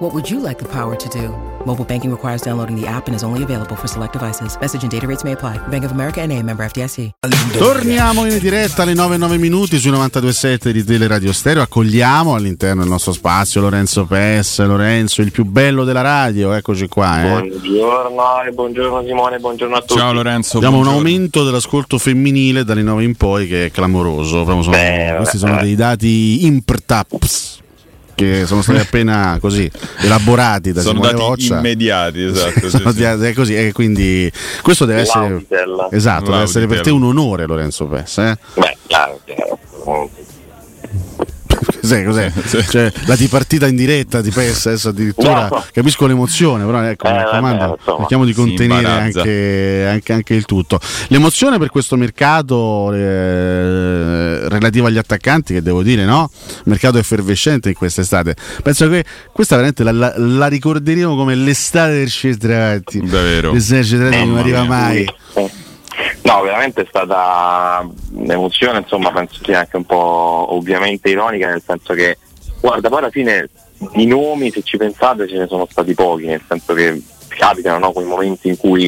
What would you like the power to do? Mobile banking requires downloading the app and is only available for select devices. Message and data rates may apply. Bank of America and a member FDIC. Torniamo in diretta alle 9-9 minuti sui 92.7 di Teleradio Stereo. Accogliamo all'interno del nostro spazio Lorenzo Pes. Lorenzo, il più bello della radio. Eccoci qua. Eh. Buongiorno, buongiorno Simone, buongiorno a tutti. Ciao Lorenzo. Abbiamo buongiorno. un aumento dell'ascolto femminile dalle 9 in poi che è clamoroso. Sono, Beh, questi sono dei dati imprtaps che sono stati appena così elaborati da sono Simone dati Roccia. immediati, esatto. Sì, di- è così, e quindi questo deve essere esatto, deve essere per te un onore Lorenzo Pes, eh? Beh, chiaro, chiaro. Cos'è, cos'è? Sì. Cioè, la di partita in diretta di PES adesso addirittura No. capisco l'emozione, però ecco, Eh, mi raccomando, cerchiamo di contenere anche, anche- anche il tutto. L'emozione per questo mercato eh, relativo agli attaccanti, che devo dire, no? Mercato effervescente in quest'estate. Penso che questa veramente la, la- la ricorderemo come l'estate del. Davvero. L'estate del centravanti non arriva mai. Eh. No, veramente è stata un'emozione, insomma, penso sia anche un po' ovviamente ironica, nel senso che, guarda, poi alla fine i nomi, se ci pensate, ce ne sono stati pochi, nel senso che capitano no, quei momenti in cui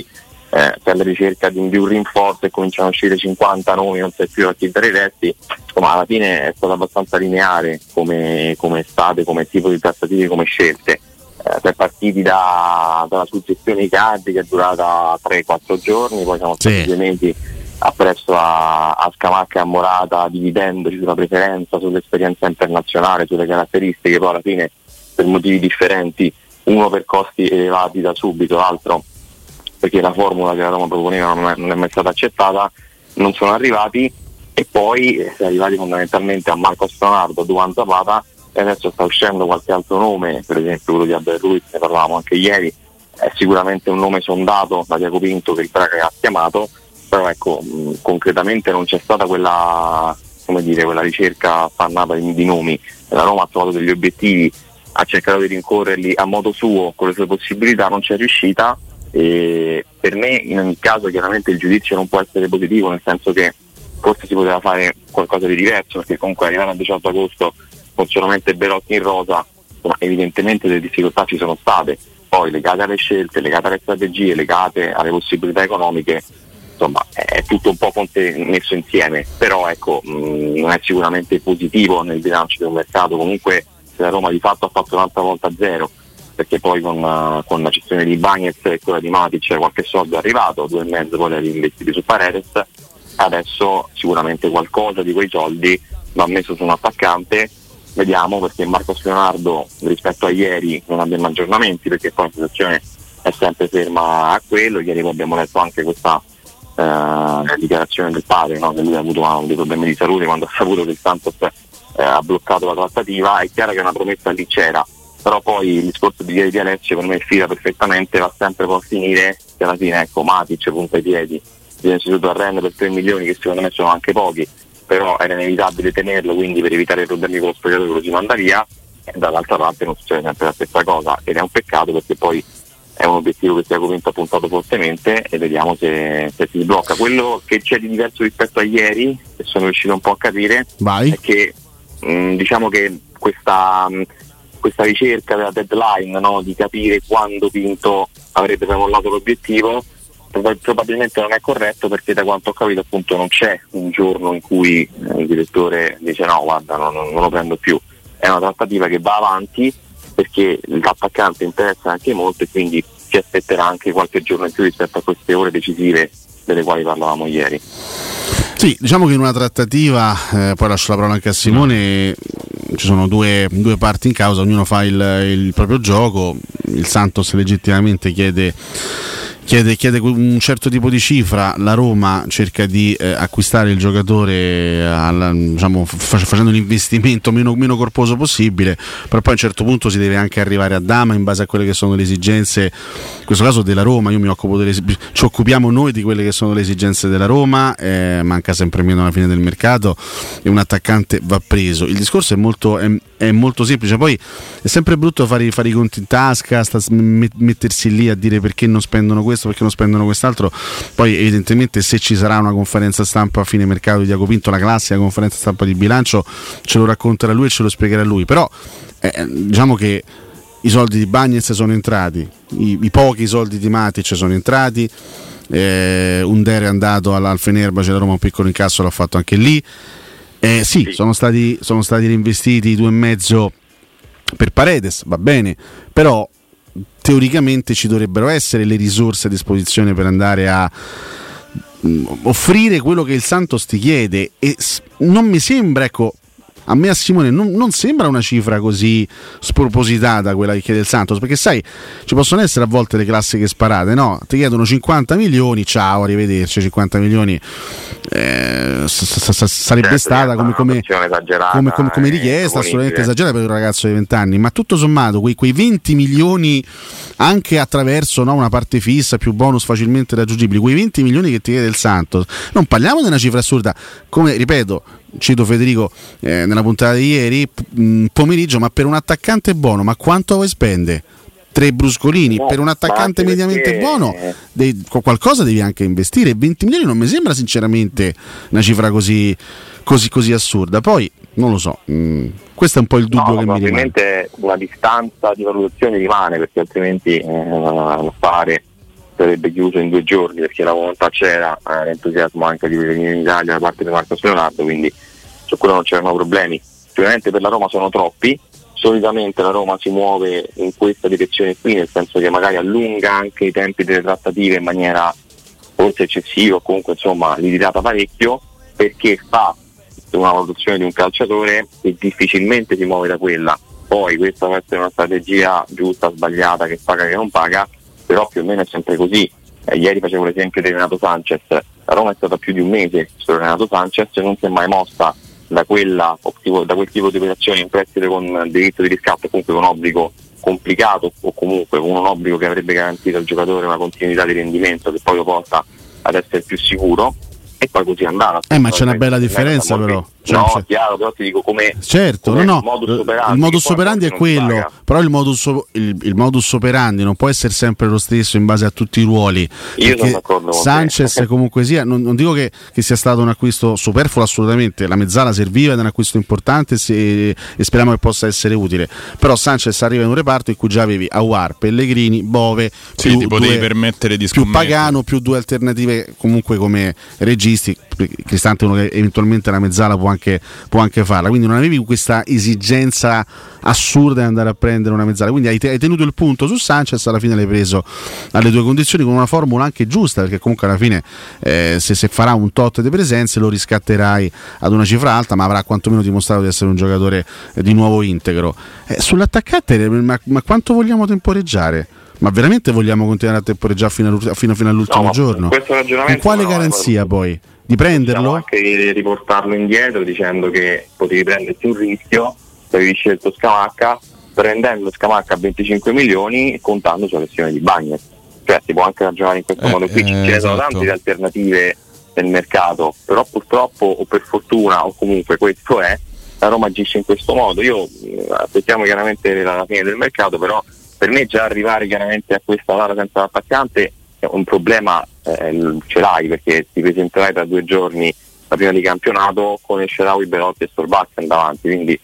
eh, sei alla ricerca di un, di un rinforzo e cominciano a uscire 50 nomi, non sai più a chi dare i resti, insomma alla fine è stato abbastanza lineare come, come estate, come tipo di trattative, come scelte. Per partiti da, dalla suggestione di Cardi che è durata 3-4 giorni, poi siamo stati Sì. due mesi appresso a, a Scamacca e a Morata dividendoci sulla preferenza, sull'esperienza internazionale, sulle caratteristiche, poi alla fine per motivi differenti, uno per costi elevati da subito, l'altro perché la formula che la Roma proponeva non è, non è mai stata accettata, non sono arrivati e poi eh, si è arrivati fondamentalmente a Marco Leonardo, a Duan Zapata e adesso sta uscendo qualche altro nome, per esempio quello di Abel Ruiz, ne parlavamo anche ieri, è sicuramente un nome sondato da Diaco Pinto che il Braga ha chiamato, però ecco, concretamente non c'è stata quella, dire, quella ricerca affannata di, nomi, la Roma ha trovato degli obiettivi, ha cercato di rincorrerli a modo suo, con le sue possibilità, non c'è riuscita. E per me in ogni caso chiaramente il giudizio non può essere positivo, nel senso che forse si poteva fare qualcosa di diverso, perché comunque arrivare al 18 agosto con solamente Belotti in rosa, insomma, evidentemente delle difficoltà ci sono state, poi legate alle scelte, legate alle strategie, legate alle possibilità economiche, insomma è tutto un po' messo insieme, però ecco mh, non è sicuramente positivo nel bilancio di un mercato, comunque la Roma di fatto ha fatto un'altra volta zero, perché poi con, uh, con la gestione di Bagnez e quella di Matic qualche soldo è arrivato, due e mezzo poi li investiti su Paredes, adesso sicuramente qualcosa di quei soldi va messo su un attaccante, vediamo perché Marco Leonardo rispetto a ieri non abbiamo aggiornamenti perché poi la situazione è sempre ferma a quello, ieri abbiamo letto anche questa eh, dichiarazione del padre, no? che lui ha avuto ah, dei problemi di salute quando ha saputo che il Santos eh, ha bloccato la trattativa, è chiaro che una promessa lì c'era, però poi il discorso di ieri di Alessio per me fila perfettamente, va sempre a finire che alla fine ecco Matic punta i piedi, viene ceduto a Rennes per 3 milioni che secondo me sono anche pochi, però era inevitabile tenerlo, quindi per evitare problemi con lo spogliatoio lo si manda via e dall'altra parte non succede sempre la stessa cosa ed è un peccato perché poi è un obiettivo che Tiago Pinto ha puntato fortemente e vediamo se, se si sblocca. Quello che c'è di diverso rispetto a ieri, che sono riuscito un po' a capire, Vai. è che mh, diciamo che questa, mh, questa ricerca della deadline no, di capire quando Pinto avrebbe tramollato l'obiettivo probabilmente non è corretto perché da quanto ho capito appunto non c'è un giorno in cui eh, il direttore dice no guarda non, non lo prendo più è una trattativa che va avanti perché l'attaccante interessa anche molto e quindi si aspetterà anche qualche giorno in più rispetto a queste ore decisive delle quali parlavamo ieri. Sì, diciamo che in una trattativa, eh, poi lascio la parola anche a Simone, ci sono due, due parti in causa, ognuno fa il, il proprio gioco, il Santos legittimamente chiede chiede, chiede, un certo tipo di cifra, la Roma cerca di eh, acquistare il giocatore alla, diciamo, facendo un investimento meno, meno, corposo possibile, però poi a un certo punto si deve anche arrivare a Dama in base a quelle che sono le esigenze, in questo caso della Roma, io mi occupo delle, ci occupiamo noi di quelle che sono le esigenze della Roma, eh, manca sempre meno alla fine del mercato e un attaccante va preso. Il discorso è molto, è, è molto semplice, poi è sempre brutto fare, fare i conti in tasca, sta, mettersi lì a dire perché non spendono questo, perché non spendono quest'altro, poi evidentemente se ci sarà una conferenza stampa a fine mercato di Diaco Pinto, la classica conferenza stampa di bilancio, ce lo racconterà lui e ce lo spiegherà lui, però eh, diciamo che i soldi di Bagnez sono entrati, i, i pochi soldi di Matic sono entrati, eh, Under è andato al Fenerbahce, la Roma un piccolo incasso l'ha fatto anche lì. Eh, sì, sono stati, sono stati reinvestiti due e mezzo per Paredes, va bene, però teoricamente ci dovrebbero essere le risorse a disposizione per andare a mm, offrire quello che il Santos ti chiede. E non mi sembra, ecco, a me a Simone non, non, sembra una cifra così spropositata quella che chiede il Santos, perché sai, ci possono essere a volte le classiche sparate, no? Ti chiedono 50 milioni, ciao, arrivederci, 50 milioni eh, sarebbe certo, stata come, come, come, come richiesta assolutamente esagerata per un ragazzo di 20 anni, ma tutto sommato quei, quei 20 milioni anche attraverso no, una parte fissa più bonus facilmente raggiungibili, quei 20 milioni che ti chiede il Santos, non parliamo di una cifra assurda, come ripeto, cito Federico eh, nella puntata di ieri, p- pomeriggio, ma per un attaccante buono, ma quanto vuoi spende? Tre bruscolini no, per un attaccante mediamente perché... buono, dei, qualcosa devi anche investire. 20 milioni non mi sembra sinceramente una cifra così, così, così assurda. Poi non lo so, mh, mm, questo è un po' il dubbio no, che mi rimane. Ovviamente una distanza di valutazione rimane perché altrimenti eh, l'affare sarebbe chiuso in due giorni perché la volontà c'era, eh, l'entusiasmo anche di venire in Italia da parte di Marco Leonardo, quindi su quello non c'erano problemi. Sicuramente per la Roma sono troppi, solitamente la Roma si muove in questa direzione qui, nel senso che magari allunga anche i tempi delle trattative in maniera forse eccessiva o comunque insomma limitata parecchio, perché fa una valutazione di un calciatore e difficilmente si muove da quella. Poi questa può essere una strategia giusta, sbagliata, che paga che non paga, però più o meno è sempre così. Eh, ieri facevo l'esempio di Renato Sanchez, la Roma è stata più di un mese su Renato Sanchez e non si è mai mossa da, quella, da quel tipo di operazione in prestito con diritto di riscatto, comunque con obbligo complicato o comunque con un obbligo che avrebbe garantito al giocatore una continuità di rendimento che poi lo porta ad essere più sicuro e poi così andava. Eh, ma c'è una bella differenza però. Cioè, no, c'è... chiaro, però ti dico come certo, come no, no, modus operandi, il modus operandi è quello, però il modus, il, il modus, operandi non può essere sempre lo stesso in base a tutti i ruoli. Io sono d'accordo con Sanchez comunque sia, non, non dico che, che, sia stato un acquisto superfluo assolutamente, la mezzala serviva ed è un acquisto importante se, e speriamo che possa essere utile, però Sanchez arriva in un reparto in cui già avevi Awar, Pellegrini, Bove, sì, più, ti potevi due, permettere di più Pagano, più due alternative comunque come registi, Cristante uno che eventualmente la mezzala può anche, può anche farla, quindi non avevi questa esigenza assurda di andare a prendere una mezzala, quindi hai, hai, tenuto il punto su Sanchez, alla fine l'hai preso alle tue condizioni con una formula anche giusta, perché comunque alla fine eh, se, se, farà un tot di presenze lo riscatterai ad una cifra alta, ma avrà quantomeno dimostrato di essere un giocatore eh, di nuovo integro. Eh, sull'attaccante, ma, ma quanto vogliamo temporeggiare? Ma veramente vogliamo continuare a temporeggiare fino, fino, fino all'ultimo no, giorno? Con quale garanzia poi? Di prenderlo? anche riportarlo indietro dicendo che potevi prenderti un rischio, avevi scelto Scamacca, prendendo Scamacca a 25 milioni e contando sulla questione di Bagnet. Cioè si può anche ragionare in questo eh, modo qui, eh, ne sono esatto. tante alternative nel mercato, però purtroppo o per fortuna o comunque questo è, la Roma agisce in questo modo. Io eh, aspettiamo chiaramente la fine del mercato, però per me già arrivare chiaramente a questa data senza l'attaccante un problema eh, ce l'hai perché ti presenterai tra due giorni la prima di campionato con il Sherawi, Belotti e Storbacchi davanti, quindi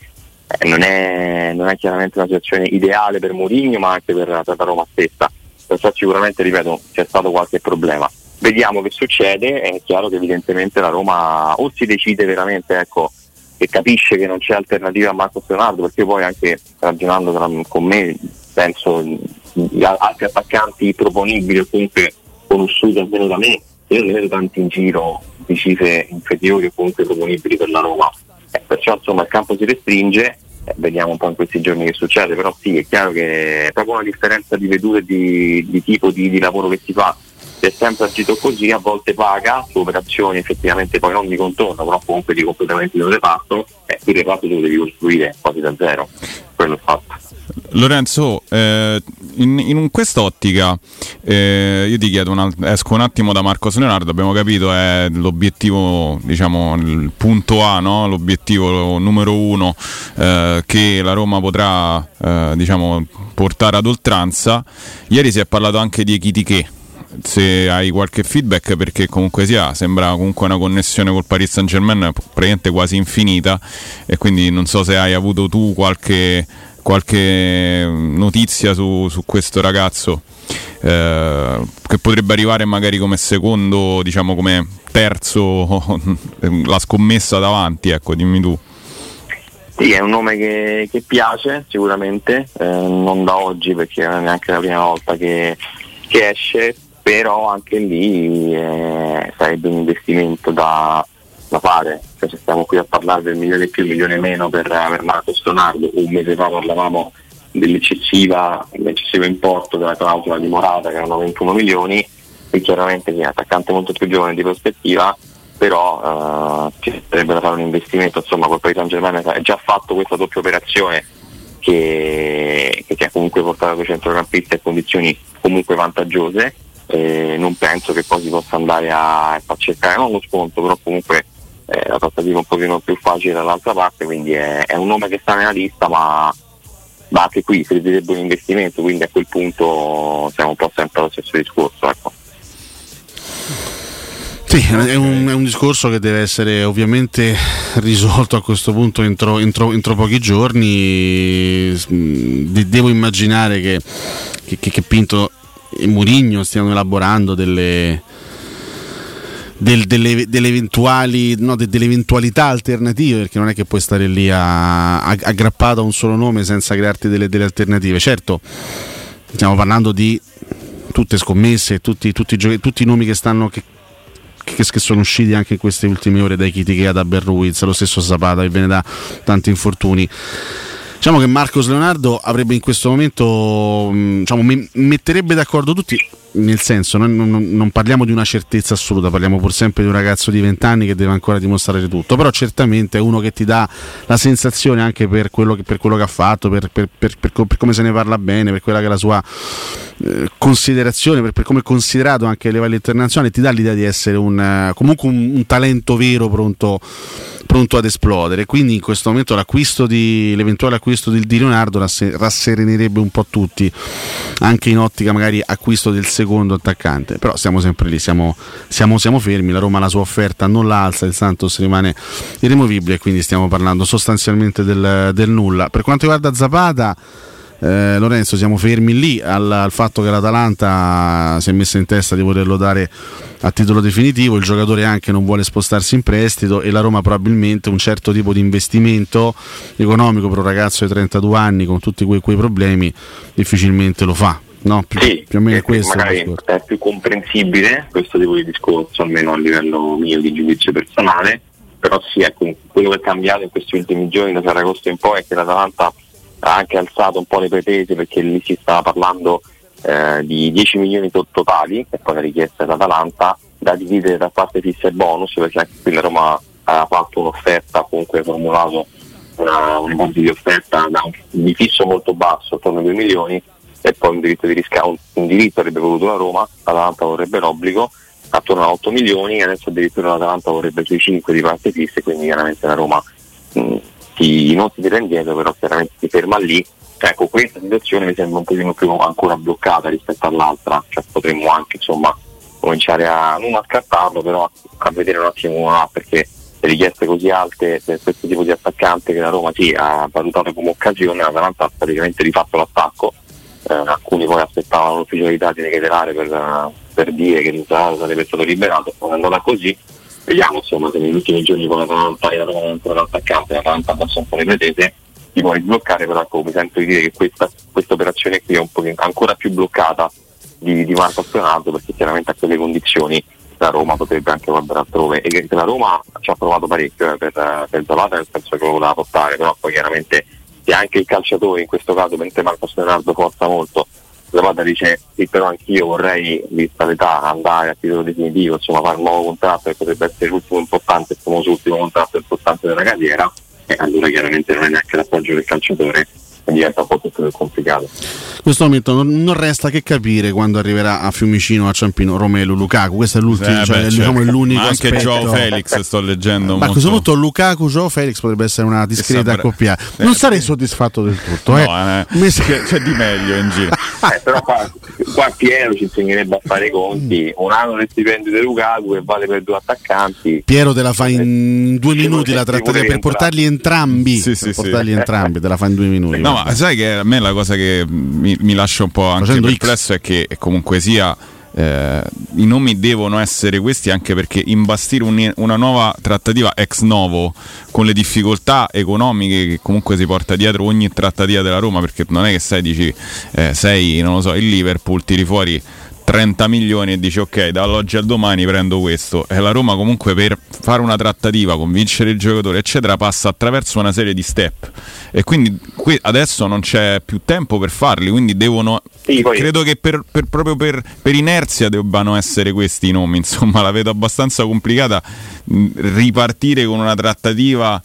eh, non, è, non, è, chiaramente una situazione ideale per Mourinho ma anche per, per la Roma stessa, perciò sicuramente ripeto c'è stato qualche problema. Vediamo che succede, è chiaro che evidentemente la Roma o si decide veramente ecco, che capisce che non c'è alternativa a Marco Leonardo, perché poi anche ragionando con me penso altri attaccanti proponibili o comunque conosciuti almeno da me, io ne vedo tanti in giro di cifre inferiori o comunque proponibili per la Roma. Eh, perciò insomma il campo si restringe eh, vediamo un po' in questi giorni che succede, però sì, è chiaro che è proprio una differenza di vedute di, di tipo di, di lavoro che si fa si è sempre agito così, a volte paga su operazioni effettivamente poi non di contorno, però comunque di completamento di un reparto, e il reparto tu lo devi costruire quasi da zero. Quello è fatto. Lorenzo, eh, in, in quest'ottica eh, io ti chiedo, un, esco un attimo da Marco Leonardo, abbiamo capito è l'obiettivo, diciamo il punto A, no? l'obiettivo numero uno eh, che la Roma potrà eh, diciamo, portare ad oltranza. Ieri si è parlato anche di Echitiché se hai qualche feedback perché comunque sia sembra comunque una connessione col Paris Saint Germain praticamente quasi infinita e quindi non so se hai avuto tu qualche, qualche notizia su, su questo ragazzo eh, che potrebbe arrivare magari come secondo diciamo come terzo la scommessa davanti ecco dimmi tu. Sì, è un nome che, che piace sicuramente, eh, non da oggi perché non è neanche la prima volta che, che esce, però anche lì eh, sarebbe un investimento da, da fare, cioè, se stiamo qui a parlare del milione più, milione meno per, per Marco Stonardo, un mese fa parlavamo dell'eccessivo importo della clausola di Morata che erano 21 milioni, e chiaramente è attaccante molto più giovane di prospettiva, però eh, ci sarebbe da fare un investimento, insomma quel Paris Saint Germain ha già fatto questa doppia operazione che, che ha comunque portato quei centrocampisti a condizioni comunque vantaggiose eh, non penso che poi si possa andare a, a cercare non lo sconto, però comunque eh, la trattativa un pochino più facile dall'altra parte, quindi è, è, un nome che sta nella lista, ma, ma anche qui servirebbe un investimento, quindi a quel punto siamo un po' sempre allo stesso discorso. Ecco. Sì, è un, è un, discorso che deve essere ovviamente risolto a questo punto entro, entro, entro pochi giorni. Devo immaginare che, che, che Pinto e Murigno stiano elaborando delle, del, delle, delle, eventuali, no, de, delle, eventualità alternative, perché non è che puoi stare lì a, a, aggrappato a un solo nome senza crearti delle, delle, alternative. Certo, stiamo parlando di tutte scommesse, tutti, tutti, tutti, tutti i nomi che stanno. Che, che, sono usciti anche in queste ultime ore dai Chitikea, da Berruiz, lo stesso Zapata che viene da tanti infortuni. Diciamo che Marcos Leonardo avrebbe in questo momento, mm, diciamo, metterebbe d'accordo tutti, nel senso, non, non, non, parliamo di una certezza assoluta, parliamo pur sempre di un ragazzo di 20 anni che deve ancora dimostrare tutto, però certamente è uno che ti dà la sensazione anche per quello che, per quello che ha fatto, per, per, per, come se ne parla bene, per quella che è la sua eh, considerazione, per, come è considerato anche a livello internazionale, ti dà l'idea di essere un, eh, comunque un, un talento vero pronto pronto ad esplodere. Quindi in questo momento l'acquisto di, l'eventuale acquisto di, di Leonardo rasserenerebbe un po' tutti, anche in ottica magari acquisto del secondo attaccante. Però siamo sempre lì, siamo, siamo, siamo fermi, la Roma la sua offerta non la alza, il Santos rimane irremovibile, quindi stiamo parlando sostanzialmente del, del nulla. Per quanto riguarda Zapata eh, Lorenzo siamo fermi lì al, al, fatto che l'Atalanta si è messa in testa di volerlo dare a titolo definitivo, il giocatore anche non vuole spostarsi in prestito e la Roma probabilmente un certo tipo di investimento economico per un ragazzo di 32 anni con tutti quei, quei problemi difficilmente lo fa. No, più, sì, più o meno è questo. Magari è più comprensibile questo tipo di discorso, almeno a livello mio di giudizio personale, però sì, ecco, quello che è cambiato in questi ultimi giorni da Ferragosto in poi è che l'Atalanta ha anche alzato un po' le pretese perché lì si stava parlando eh, di 10 milioni to- totali, che poi la richiesta dell'Atalanta, da dividere tra parte fissa e bonus, perché anche qui la Roma ha fatto un'offerta, comunque formulato una, un'ipotesi di offerta da un, di fisso molto basso, attorno ai 2 milioni, e poi un diritto di riscatto, un, diritto avrebbe voluto la Roma, l'Atalanta vorrebbe l'obbligo, attorno a 8 milioni, e adesso addirittura l'Atalanta vorrebbe sui 5 di parte fisse, quindi chiaramente la Roma mh, si, non si tira indietro, però chiaramente si ferma lì. Ecco, questa situazione mi sembra un pochino più ancora bloccata rispetto all'altra, cioè potremmo anche insomma cominciare a non a scartarlo, però a vedere un attimo ah, perché le richieste così alte per questo tipo di attaccante che la Roma sì, ha valutato come occasione, l'Atalanta ha praticamente rifatto l'attacco. Eh, alcuni poi aspettavano l'ufficialità di Negheterare per, per dire che l'Internato sarebbe stato liberato, non è andata così. Vediamo insomma se negli ultimi giorni con l'Atalanta e la Roma ancora l'attaccante l'Atalanta abbassa un po' le pretese si può sbloccare però ecco, mi sento di dire che questa, operazione qui è un po' ancora più bloccata di, di Marco Astronato perché chiaramente a quelle condizioni la Roma potrebbe anche guardare altrove. E la Roma ci ha provato parecchio eh, per, per Zapata nel senso che lo voleva portare però poi chiaramente che anche il calciatore in questo caso, mentre Marcos Leonardo forza molto, Zapata dice sì però anch'io vorrei, vista l'età, andare a titolo definitivo, insomma fare un nuovo contratto che potrebbe essere l'ultimo importante, il famoso ultimo contratto importante della carriera, e allora chiaramente non è neanche l'appoggio del calciatore diventa un po' più complicato. In questo momento non, non, resta che capire quando arriverà a Fiumicino, a Ciampino, Romelu, Lukaku. Questo è l'ultimo, eh, cioè, beh, diciamo, certo. l'unico. Ma anche aspetto. Joe Felix sto leggendo. Ma molto... soprattutto Lukaku, Joe Felix potrebbe essere una discreta coppia. Eh, non sarei soddisfatto del tutto. No, eh. Eh. C'è, c'è di meglio in giro. Eh, però qua, qua, Piero ci insegnerebbe a fare i conti. Un anno di stipendio di Lukaku e vale per due attaccanti. Piero te la fa in due minuti la trattativa per portarli entrambi. Sì, sì, per portarli entrambi, te la fa in due minuti. No, ma sai che a me la cosa che mi, mi lascia un po' anche Facendo perplesso X. è che comunque sia eh, i nomi devono essere questi anche perché imbastire un, una nuova trattativa ex novo con le difficoltà economiche che comunque si porta dietro ogni trattativa della Roma perché non è che sei dici eh, sei non lo so il Liverpool tiri fuori 30 milioni e dici ok dall'oggi al domani prendo questo. E la Roma comunque per fare una trattativa convincere il giocatore eccetera passa attraverso una serie di step. E quindi qui adesso non c'è più tempo per farli quindi devono sì, credo che per, per, proprio per, per, inerzia debbano essere questi i nomi insomma la vedo abbastanza complicata ripartire con una trattativa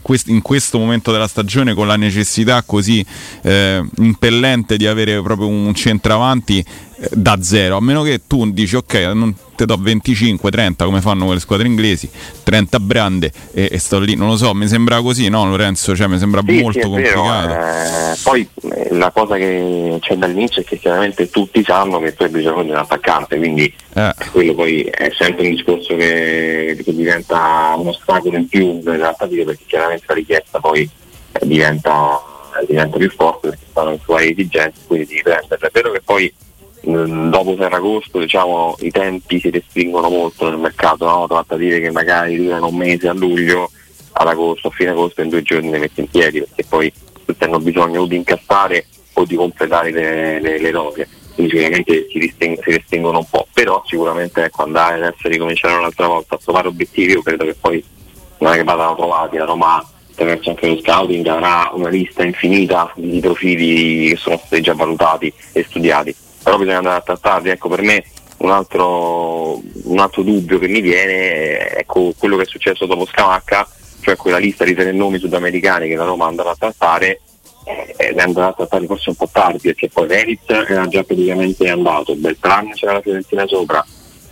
quest- in questo momento della stagione con la necessità così eh, impellente di avere proprio un centravanti da zero, a meno che tu dici ok, non te do 25, 30 come fanno quelle squadre inglesi, 30 brande e, e, sto lì, non lo so, mi sembra così, no Lorenzo? Cioè mi sembra sì, molto sì, complicato. Eh, poi eh, la cosa che c'è dall'inizio è che chiaramente tutti sanno che tu hai bisogno di un attaccante, quindi eh. quello poi è sempre un discorso che, che diventa un ostacolo in più nelle trattative perché chiaramente la richiesta poi eh, diventa, diventa più forte perché stanno in suoi esigenze, quindi devi prenderle. È vero che poi dopo Ferragosto diciamo, i tempi si restringono molto nel mercato, no? trattative che magari durano un mese a luglio, ad agosto, a fine agosto in due giorni le metti in piedi perché poi tutti hanno bisogno o di incassare o di completare le, le, le roghe. Quindi sicuramente si, restring- si, restringono un po', però sicuramente ecco, andare adesso a ricominciare un'altra volta a trovare obiettivi, io credo che poi non è che vadano trovati, la Roma attraverso anche lo scouting avrà una lista infinita di profili che sono stati già valutati e studiati però bisogna andare a trattarli. Ecco, per me un altro, un altro dubbio che mi viene è ecco, quello che è successo dopo Scamacca, cioè quella lista di tre nomi sudamericani che la Roma andava a trattare eh, è andata a trattare forse un po' tardi perché poi Veritz era già praticamente andato, Beltran c'era la Fiorentina sopra,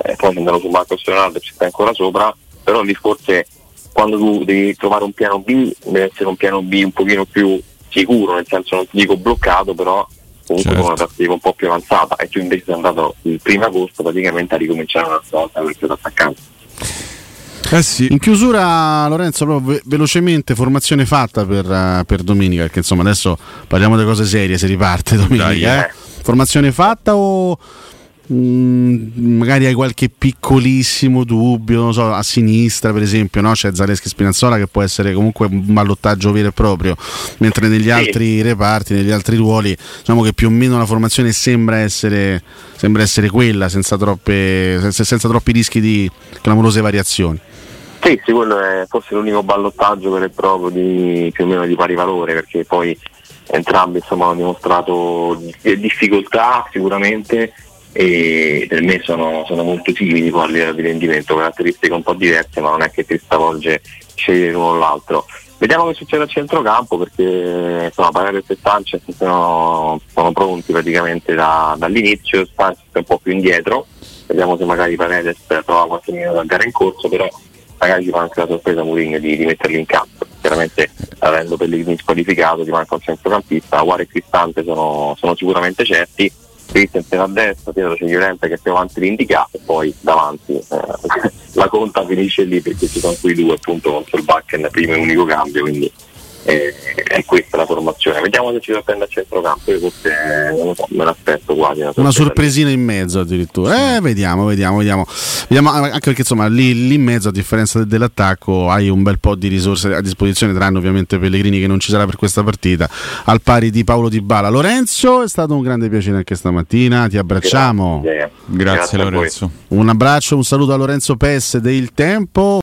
eh, poi è su Marco Leonardo ci sta ancora sopra, però lì forse quando tu devi trovare un piano B deve essere un piano B un pochino più sicuro, nel senso non ti dico bloccato, però comunque certo. con una trattativa un po' più avanzata e tu invece sei andato il primo agosto praticamente a ricominciare una volta per questo attaccante. Eh sì. In chiusura, Lorenzo, proprio ve- velocemente, formazione fatta per, uh, per, domenica, perché insomma adesso parliamo delle cose serie, si riparte domenica. Dai, eh. Eh. Formazione fatta o Mm, magari hai qualche piccolissimo dubbio, so, a sinistra per esempio no? c'è Zaleschi Spinazzola che può essere comunque un ballottaggio vero e proprio, mentre negli sì. altri reparti, negli altri ruoli, diciamo che più o meno la formazione sembra essere, sembra essere quella, senza, troppe, senza, senza troppi rischi di clamorose variazioni. Sì, sì, quello è forse l'unico ballottaggio vero e proprio di più o meno di pari valore, perché poi entrambi insomma, hanno dimostrato difficoltà sicuramente e per me sono, sono molto simili poi a livello di rendimento, caratteristiche un po' diverse, ma non è che ti stravolge scegliere l'uno o l'altro. Vediamo che succede a centrocampo perché insomma, Paredes e Sanchez sono, sono pronti praticamente da, dall'inizio, Sanchez è un po' più indietro, vediamo se magari Paredes trova qualche minuto da gara in corso, però magari ci fa anche la sorpresa Mourinho di, di metterli in campo. Chiaramente avendo Pellegrini squalificato ti manca un centrocampista, Guare e Cristante sono, sono sicuramente certi Christensen a destra, dietro c'è Llorente che più avanti l'indicato e poi davanti eh, la conta finisce lì perché ci sono quei due appunto contro il Bakken primo e unico cambio quindi eh, è questa la formazione. Vediamo se ci sorprende a centrocampo. Io forse non lo so, me l'aspetto quasi. Una, una sorpresina in mezzo addirittura. Eh, vediamo, vediamo, vediamo, vediamo. Anche perché insomma lì, lì, in mezzo, a differenza dell'attacco, hai un bel po' di risorse a disposizione, tranne ovviamente Pellegrini che non ci sarà per questa partita, al pari di Paolo Di Bala. Lorenzo, è stato un grande piacere anche stamattina. Ti abbracciamo. Grazie, Grazie, Grazie Lorenzo. Un abbraccio, un saluto a Lorenzo Pesse del Tempo.